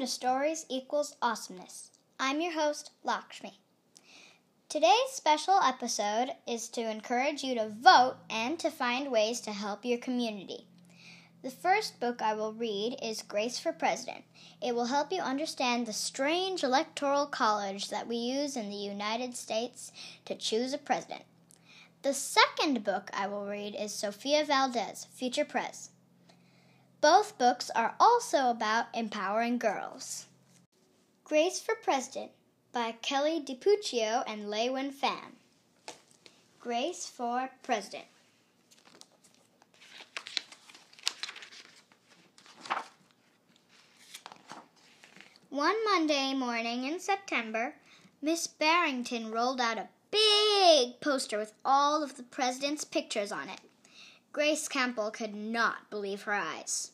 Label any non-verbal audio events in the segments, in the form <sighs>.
to Stories Equals Awesomeness. I'm your host, Lakshmi. Today's special episode is to encourage you to vote and to find ways to help your community. The first book I will read is Grace for President. It will help you understand the strange electoral college that we use in the United States to choose a president. The second book I will read is Sofia Valdez, Future Prez. Both books are also about empowering girls. Grace for President by Kelly DiPucchio and LeUyen Pham. Grace for President. One Monday morning in September, Miss Barrington rolled out a big poster with all of the president's pictures on it. Grace Campbell could not believe her eyes.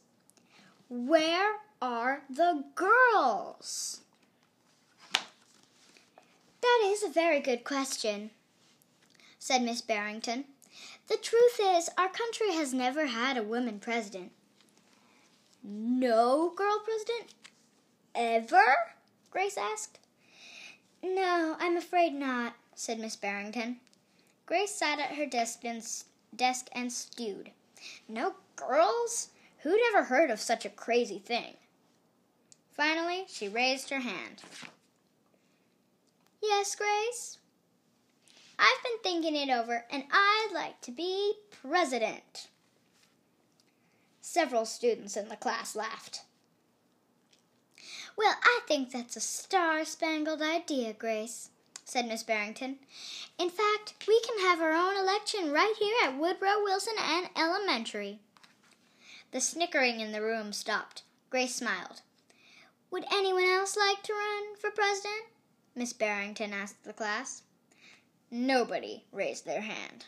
Where are the girls? That is a very good question, said Miss Barrington. The truth is, our country has never had a woman president. No girl president? Ever? Grace asked. No, I'm afraid not, said Miss Barrington. Grace sat at her desk and, desk and stewed. No girls? Who'd ever heard of such a crazy thing? Finally, she raised her hand. Yes, Grace? I've been thinking it over, and I'd like to be president. Several students in the class laughed. Well, I think that's a star spangled idea, Grace, said Miss Barrington. In fact, we can have our own election right here at Woodrow Wilson and Elementary. The snickering in the room stopped. Grace smiled. Would anyone else like to run for president? Miss Barrington asked the class. Nobody raised their hand.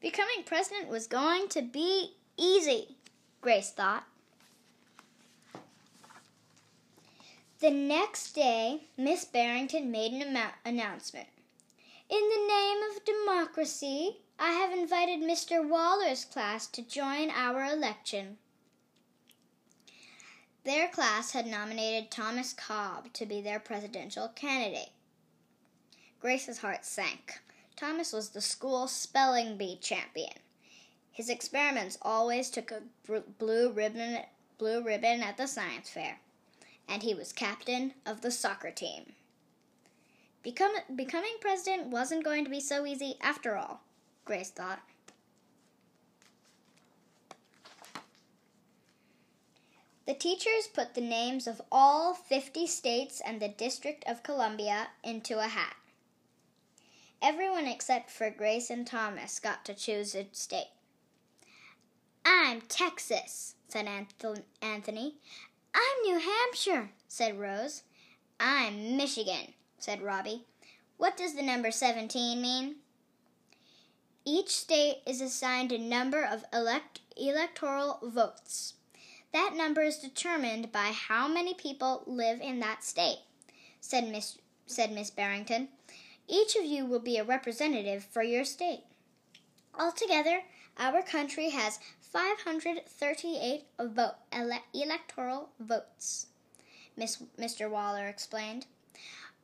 Becoming president was going to be easy, Grace thought. The next day, Miss Barrington made an announcement. In the name of democracy, I have invited Mr. Waller's class to join our election. Their class had nominated Thomas Cobb to be their presidential candidate. Grace's heart sank. Thomas was the school spelling bee champion. His experiments always took a blue ribbon, blue ribbon at the science fair, and he was captain of the soccer team. Become, becoming president wasn't going to be so easy after all. Grace thought. The teachers put the names of all 50 states and the District of Columbia into a hat. Everyone except for Grace and Thomas got to choose a state. I'm Texas, said Anthony. I'm New Hampshire, said Rose. I'm Michigan, said Robbie. What does the number 17 mean? Each state is assigned a number of elect- electoral votes. That number is determined by how many people live in that state, said Miss, said Miss Barrington. Each of you will be a representative for your state. Altogether, our country has 538 vote, ele- electoral votes, Miss, Mr. Waller explained.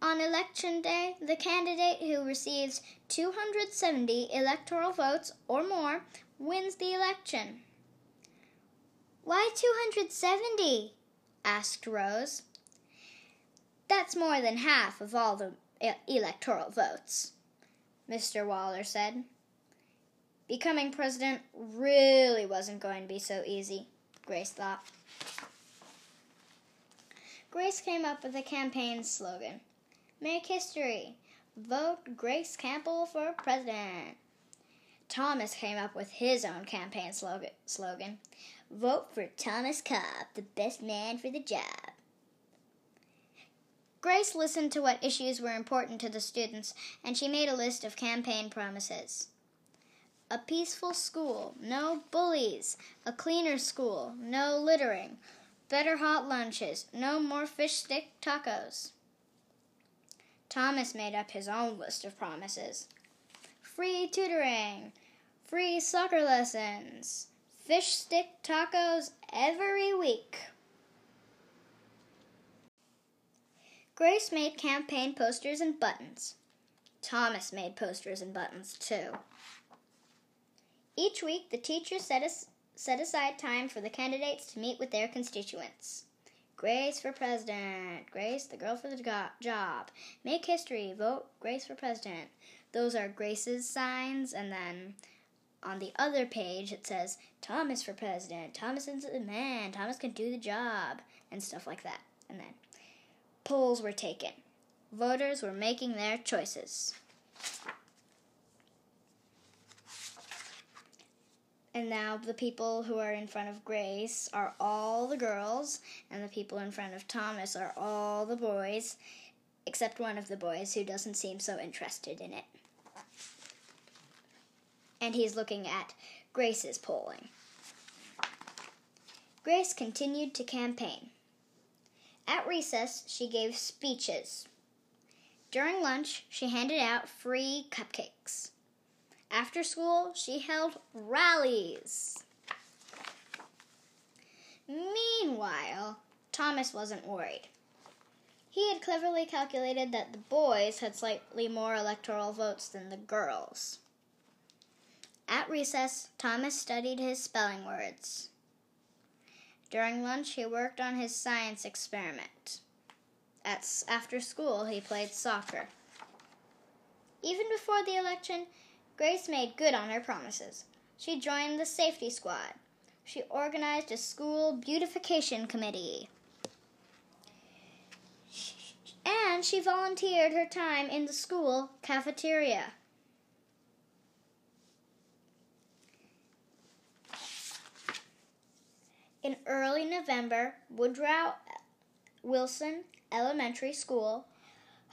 On election day, the candidate who receives 270 electoral votes or more wins the election. Why 270? asked Rose. That's more than half of all the electoral votes, Mr. Waller said. Becoming president really wasn't going to be so easy, Grace thought. Grace came up with a campaign slogan Make history. Vote Grace Campbell for president. Thomas came up with his own campaign slogan Vote for Thomas Cobb, the best man for the job. Grace listened to what issues were important to the students, and she made a list of campaign promises. A peaceful school, no bullies. A cleaner school, no littering. Better hot lunches, no more fish stick tacos. Thomas made up his own list of promises free tutoring, free soccer lessons, fish stick tacos every week. Grace made campaign posters and buttons. Thomas made posters and buttons too. Each week, the teachers set, as- set aside time for the candidates to meet with their constituents. Grace for president. Grace, the girl for the job. Make history. Vote Grace for president. Those are Grace's signs, and then on the other page it says Thomas for president. Thomas is the man. Thomas can do the job, and stuff like that. And then polls were taken. Voters were making their choices. And now the people who are in front of Grace are all the girls, and the people in front of Thomas are all the boys, except one of the boys who doesn't seem so interested in it. And he's looking at Grace's polling. Grace continued to campaign. At recess, she gave speeches. During lunch, she handed out free cupcakes. After school, she held rallies. Meanwhile, Thomas wasn't worried. He had cleverly calculated that the boys had slightly more electoral votes than the girls. At recess, Thomas studied his spelling words. During lunch, he worked on his science experiment. At, after school, he played soccer. Even before the election, Grace made good on her promises. She joined the safety squad. She organized a school beautification committee. And she volunteered her time in the school cafeteria. In early November, Woodrow Wilson Elementary School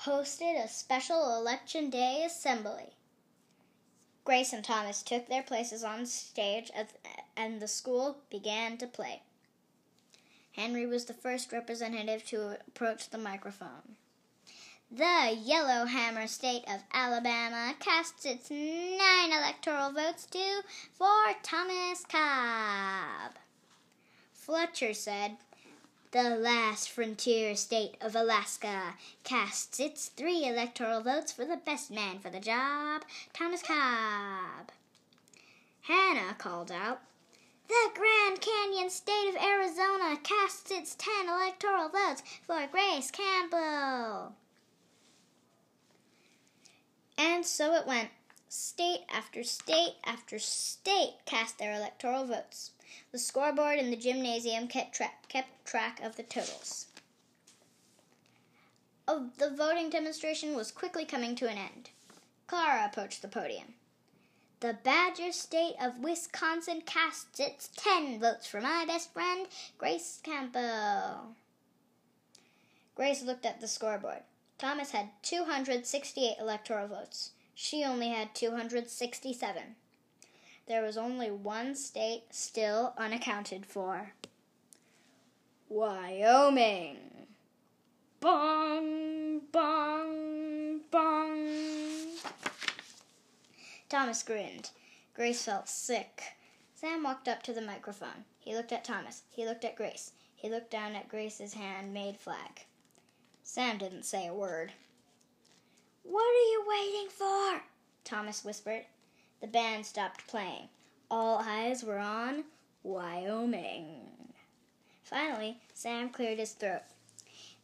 hosted a special Election Day assembly. Grace and Thomas took their places on stage and the school began to play. Henry was the first representative to approach the microphone. The Yellowhammer State of Alabama casts its nine electoral votes to for Thomas Cobb. Fletcher said, The last frontier state of Alaska casts its three electoral votes for the best man for the job, Thomas Cobb. Hannah called out, The Grand Canyon state of Arizona casts its ten electoral votes for Grace Campbell. And so it went. State after state after state cast their electoral votes. The scoreboard in the gymnasium kept, tra- kept track of the totals. Oh, the voting demonstration was quickly coming to an end. Clara approached the podium. The Badger State of Wisconsin casts its 10 votes for my best friend, Grace Campbell. Grace looked at the scoreboard. Thomas had 268 electoral votes. She only had 267 there was only one state still unaccounted for Wyoming. Bong, bong, bong. Thomas grinned. Grace felt sick. Sam walked up to the microphone. He looked at Thomas. He looked at Grace. He looked down at Grace's handmade flag. Sam didn't say a word. What are you waiting for? Thomas whispered. The band stopped playing. All eyes were on Wyoming. Finally, Sam cleared his throat.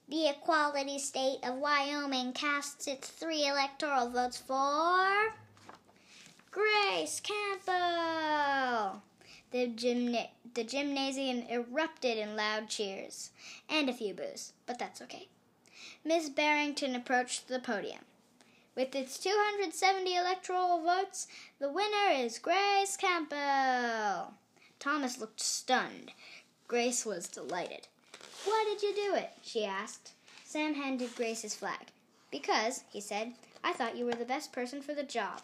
The equality state of Wyoming casts its three electoral votes for Grace Campbell. The, gymna- the gymnasium erupted in loud cheers and a few boos, but that's okay. Miss Barrington approached the podium. With its 270 electoral votes, the winner is Grace Campbell. Thomas looked stunned. Grace was delighted. Why did you do it? she asked. Sam handed Grace his flag. Because, he said, I thought you were the best person for the job.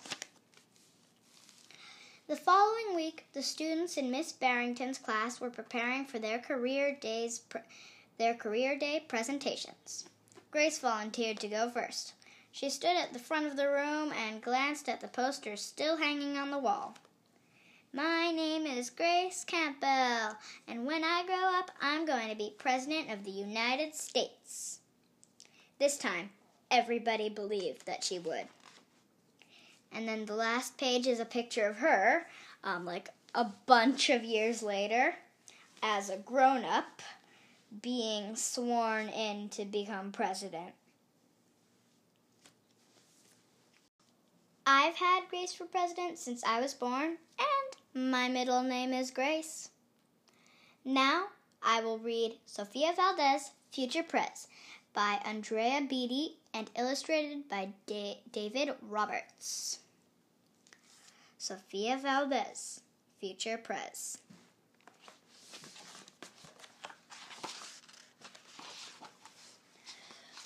The following week, the students in Miss Barrington's class were preparing for their career days pre- their career day presentations. Grace volunteered to go first. She stood at the front of the room and glanced at the poster still hanging on the wall. My name is Grace Campbell, and when I grow up, I'm going to be President of the United States. This time, everybody believed that she would. And then the last page is a picture of her, um, like a bunch of years later, as a grown up, being sworn in to become president. I've had Grace for president since I was born, and my middle name is Grace. Now I will read Sofia Valdez, Future Prez, by Andrea Beaty and illustrated by da- David Roberts. Sofia Valdez, Future Prez.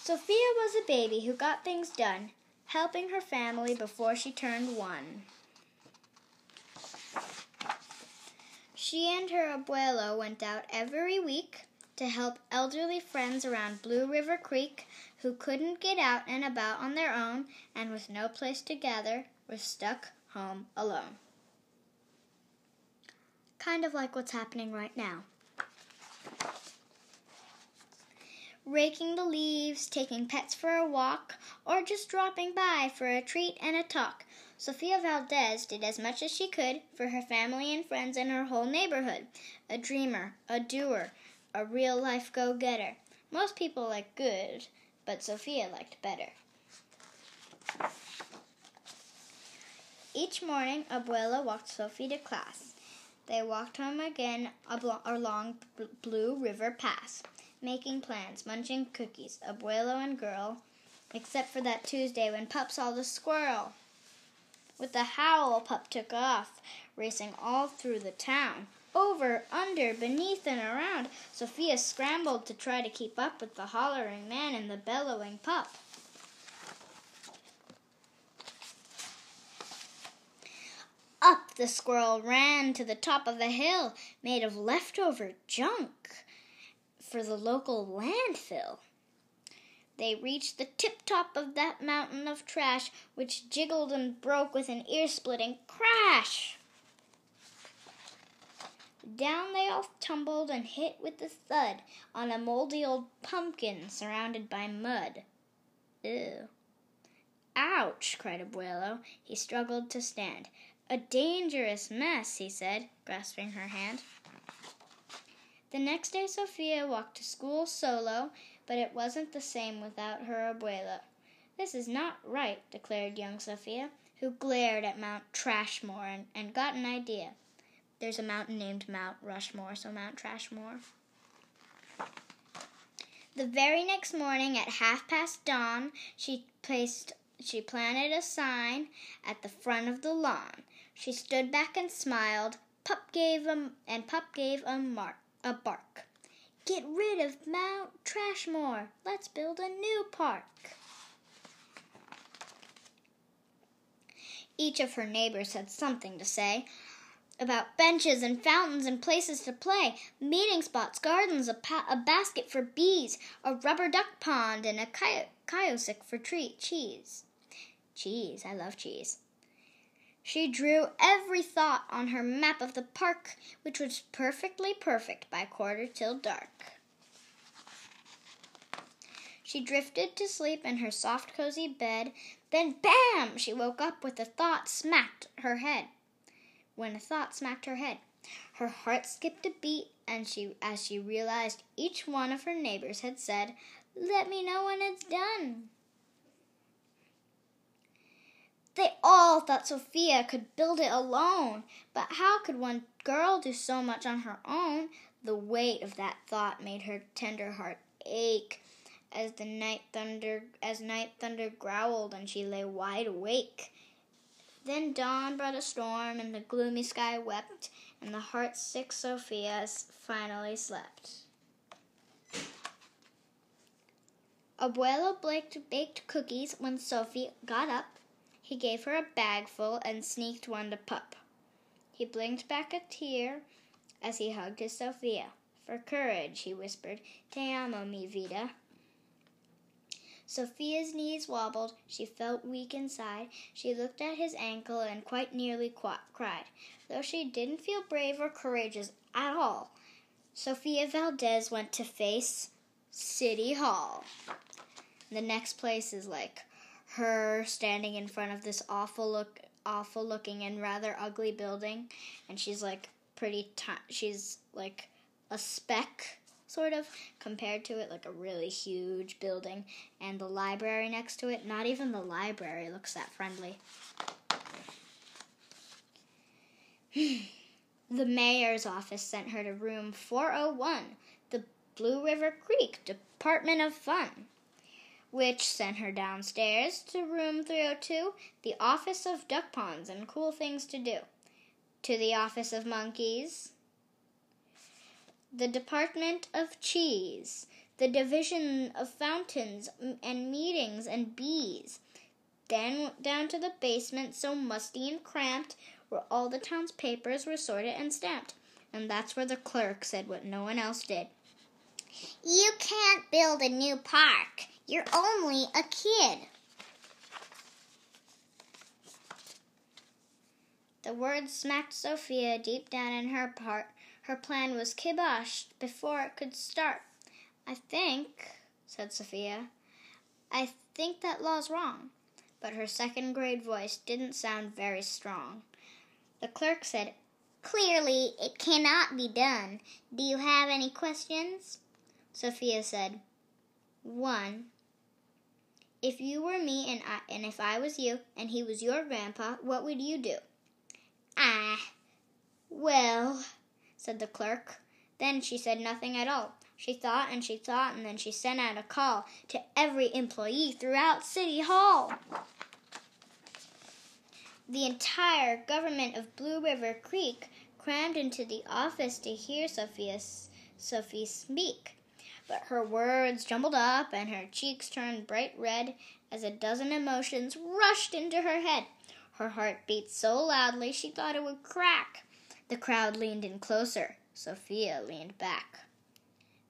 Sofia was a baby who got things done, helping her family before she turned one. She and her abuelo went out every week to help elderly friends around Blue River Creek who couldn't get out and about on their own and with no place to gather were stuck home alone. Kind of like what's happening right now. Raking the leaves, taking pets for a walk, or just dropping by for a treat and a talk. Sofia Valdez did as much as she could for her family and friends and her whole neighborhood. A dreamer, a doer, a real life go getter. Most people like good, but Sofia liked better. Each morning, Abuela walked Sophie to class. They walked home again along Blue River Pass, making plans, munching cookies, Abuelo and girl, except for that Tuesday when Pup saw the squirrel. With a howl, Pup took off, racing all through the town over, under, beneath, and around. Sofia scrambled to try to keep up with the hollering man and the bellowing pup. Up the squirrel ran to the top of a hill made of leftover junk for the local landfill. They reached the tip top of that mountain of trash, which jiggled and broke with an ear splitting crash. Down they all tumbled and hit with a thud on a moldy old pumpkin surrounded by mud. Ew. Ouch, cried Abuelo. He struggled to stand. A dangerous mess, he said, grasping her hand. The next day, Sofia walked to school solo, but it wasn't the same without her abuela. This is not right, declared young Sofia, who glared at Mount Trashmore and, and got an idea. There's a mountain named Mount Rushmore, so Mount Trashmore. The very next morning at half past dawn, she placed she planted a sign at the front of the lawn. She stood back and smiled. Pup gave a, and Pup gave a mark a bark. Get rid of Mount Trashmore. Let's build a new park. Each of her neighbors had something to say about benches and fountains and places to play, meeting spots, gardens, a, a basket for bees, a rubber duck pond, and a kiosk for treat cheese. Cheese, I love cheese. She drew every thought on her map of the park, which was perfectly perfect by quarter till dark. She drifted to sleep in her soft, cozy bed. Then, bam! She woke up with a thought smacked her head when a thought smacked her head. Her heart skipped a beat and she as she realized each one of her neighbors had said, "Let me know when it's done." They all thought Sofia could build it alone, but how could one girl do so much on her own? The weight of that thought made her tender heart ache as the night thunder as night thunder growled and she lay wide awake. Then dawn brought a storm, and the gloomy sky wept, and the heart sick Sofia finally slept. Abuelo baked cookies when Sophie got up. He gave her a bagful and sneaked one to Pup. He blinked back a tear as he hugged his Sofia. For courage, he whispered, Te amo, mi vida. Sofia's knees wobbled. She felt weak inside. She looked at his ankle and quite nearly cried, though she didn't feel brave or courageous at all. Sofia Valdez went to face City Hall. The next place is like her standing in front of this awful look awful looking and rather ugly building. And she's like pretty ti- she's like a speck sort of compared to it like a really huge building. And the library next to it not even the library looks that friendly. <sighs> The mayor's office sent her to room 401 the blue river creek department of fun which sent her downstairs to room 302 the office of duck ponds and cool things to do to the office of monkeys the Department of Cheese, the Division of Fountains and Meetings and Bees, then down to the basement so musty and cramped where all the town's papers were sorted and stamped. And that's where the clerk said what no one else did. You can't build a new park. You're only a kid. The words smacked Sofia deep down in her heart her plan was kiboshed before it could start. I think, said Sofia, I think that law's wrong. But her second grade voice didn't sound very strong. The clerk said, Clearly, it cannot be done. Do you have any questions? Sofia said, One. If you were me and I, and if I was you and he was your grandpa, what would you do? Ah, well, said the clerk. Then she said nothing at all. She thought and she thought, and then she sent out a call to every employee throughout City Hall. The entire government of Blue River Creek crammed into the office to hear Sofia, Sophie speak. But her words jumbled up and her cheeks turned bright red as a dozen emotions rushed into her head. Her heart beat so loudly she thought it would crack. The crowd leaned in closer. Sofia leaned back.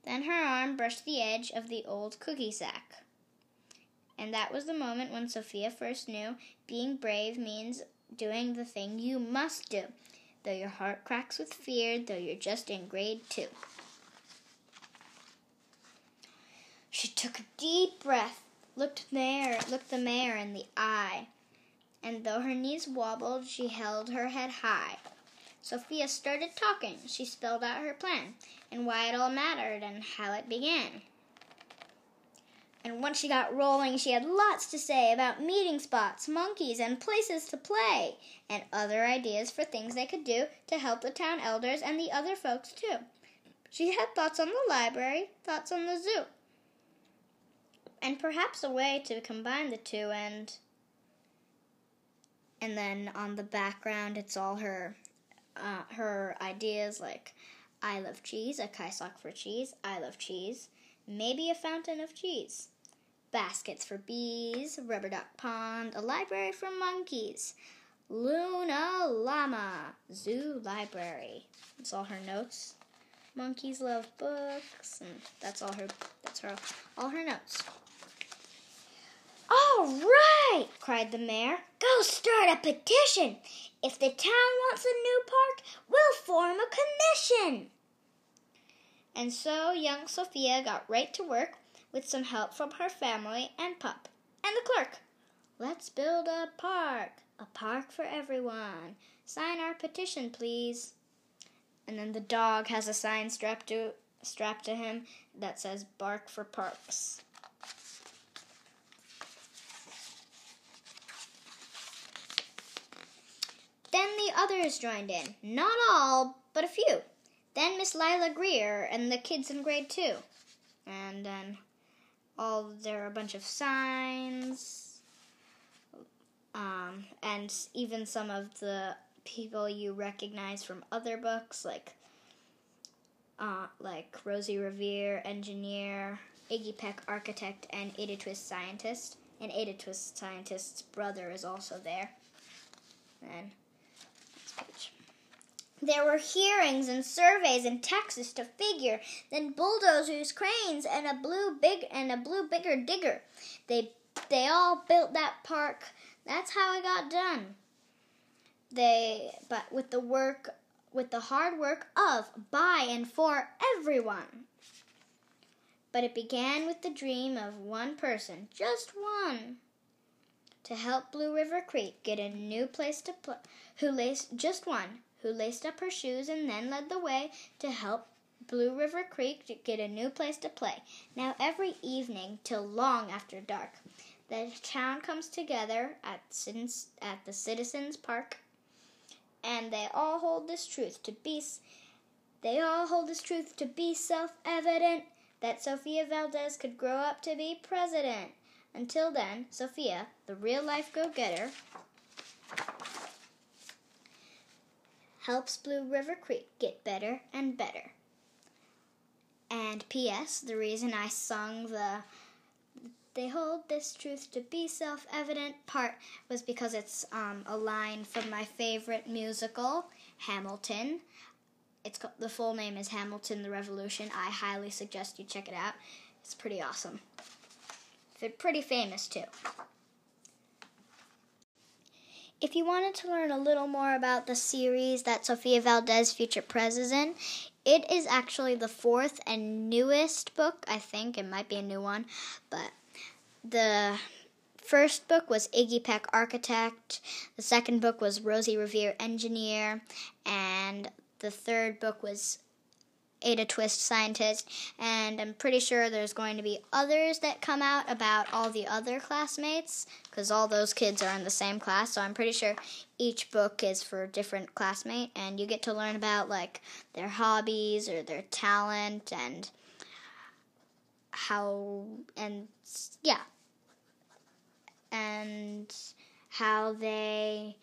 Then her arm brushed the edge of the old cookie sack. And that was the moment when Sofia first knew being brave means doing the thing you must do, though your heart cracks with fear, though you're just in grade two. She took a deep breath, looked looked the mayor in the eye, and though her knees wobbled, she held her head high. Sofia started talking. She spelled out her plan and why it all mattered and how it began. And once she got rolling, she had lots to say about meeting spots, monkeys, and places to play, and other ideas for things they could do to help the town elders and the other folks, too. She had thoughts on the library, thoughts on the zoo, and perhaps a way to combine the two and and then on the background it's all her uh, her ideas like I love cheese, a kaisak for cheese, I love cheese, maybe a fountain of cheese, baskets for bees, rubber duck pond, a library for monkeys, Luna Llama, zoo library. That's all her notes. Monkeys love books, and that's all her. That's her. All her notes. All right, cried the mayor. Go start a petition. If the town wants a new park, we'll form a commission. And so young Sofia got right to work with some help from her family and pup and the clerk. Let's build a park, a park for everyone. Sign our petition, please. And then the dog has a sign strapped to strapped to him that says bark for parks. Then the others joined in. Not all, but a few. Then Miss Lila Greer and the kids in grade two. And then all there are a bunch of signs. Um, and even some of the people you recognize from other books, like uh, like Rosie Revere, engineer, Iggy Peck, architect, and Ada Twist, scientist. And Ada Twist, scientist's brother is also there. And. There were hearings and surveys in Texas to figure, then bulldozers, cranes, and a blue big and a blue bigger digger. They they all built that park. That's how it got done. They but with the work with the hard work of by and for everyone. But it began with the dream of one person, just one, to help Blue River Creek get a new place to play. Who laced just one who laced up her shoes and then led the way to help Blue River Creek get a new place to play. Now every evening till long after dark, the town comes together at at the Citizens Park, and they all hold this truth to be they all hold this truth to be self-evident that Sofia Valdez could grow up to be president. Until then, Sofia, the real life go getter, helps Blue River Creek get better and better. And P.S. The reason I sung the they hold this truth to be self evident part was because it's um, a line from my favorite musical, Hamilton. It's the full name is Hamilton the Revolution. I highly suggest you check it out. It's pretty awesome. It's pretty famous too. If you wanted to learn a little more about the series that Sofia Valdez Future Prez is in, it is actually the fourth and newest book. I think it might be a new one, but the first book was Iggy Peck Architect, the second book was Rosie Revere Engineer, and the third book was Ada Twist Scientist, and I'm pretty sure there's going to be others that come out about all the other classmates, because all those kids are in the same class, so I'm pretty sure each book is for a different classmate, and you get to learn about like their hobbies or their talent and how, and yeah, and how they,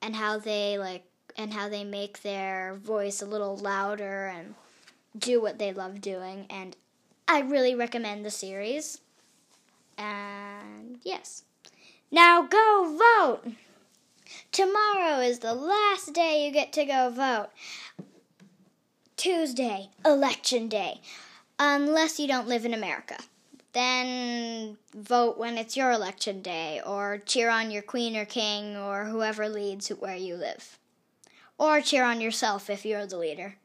and how they like and how they make their voice a little louder and do what they love doing. And I really recommend the series. And yes. Now go vote! Tomorrow is the last day you get to go vote. Tuesday, election day. Unless you don't live in America. Then vote when it's your election day, or cheer on your queen or king, or whoever leads where you live or cheer on yourself if you're the leader.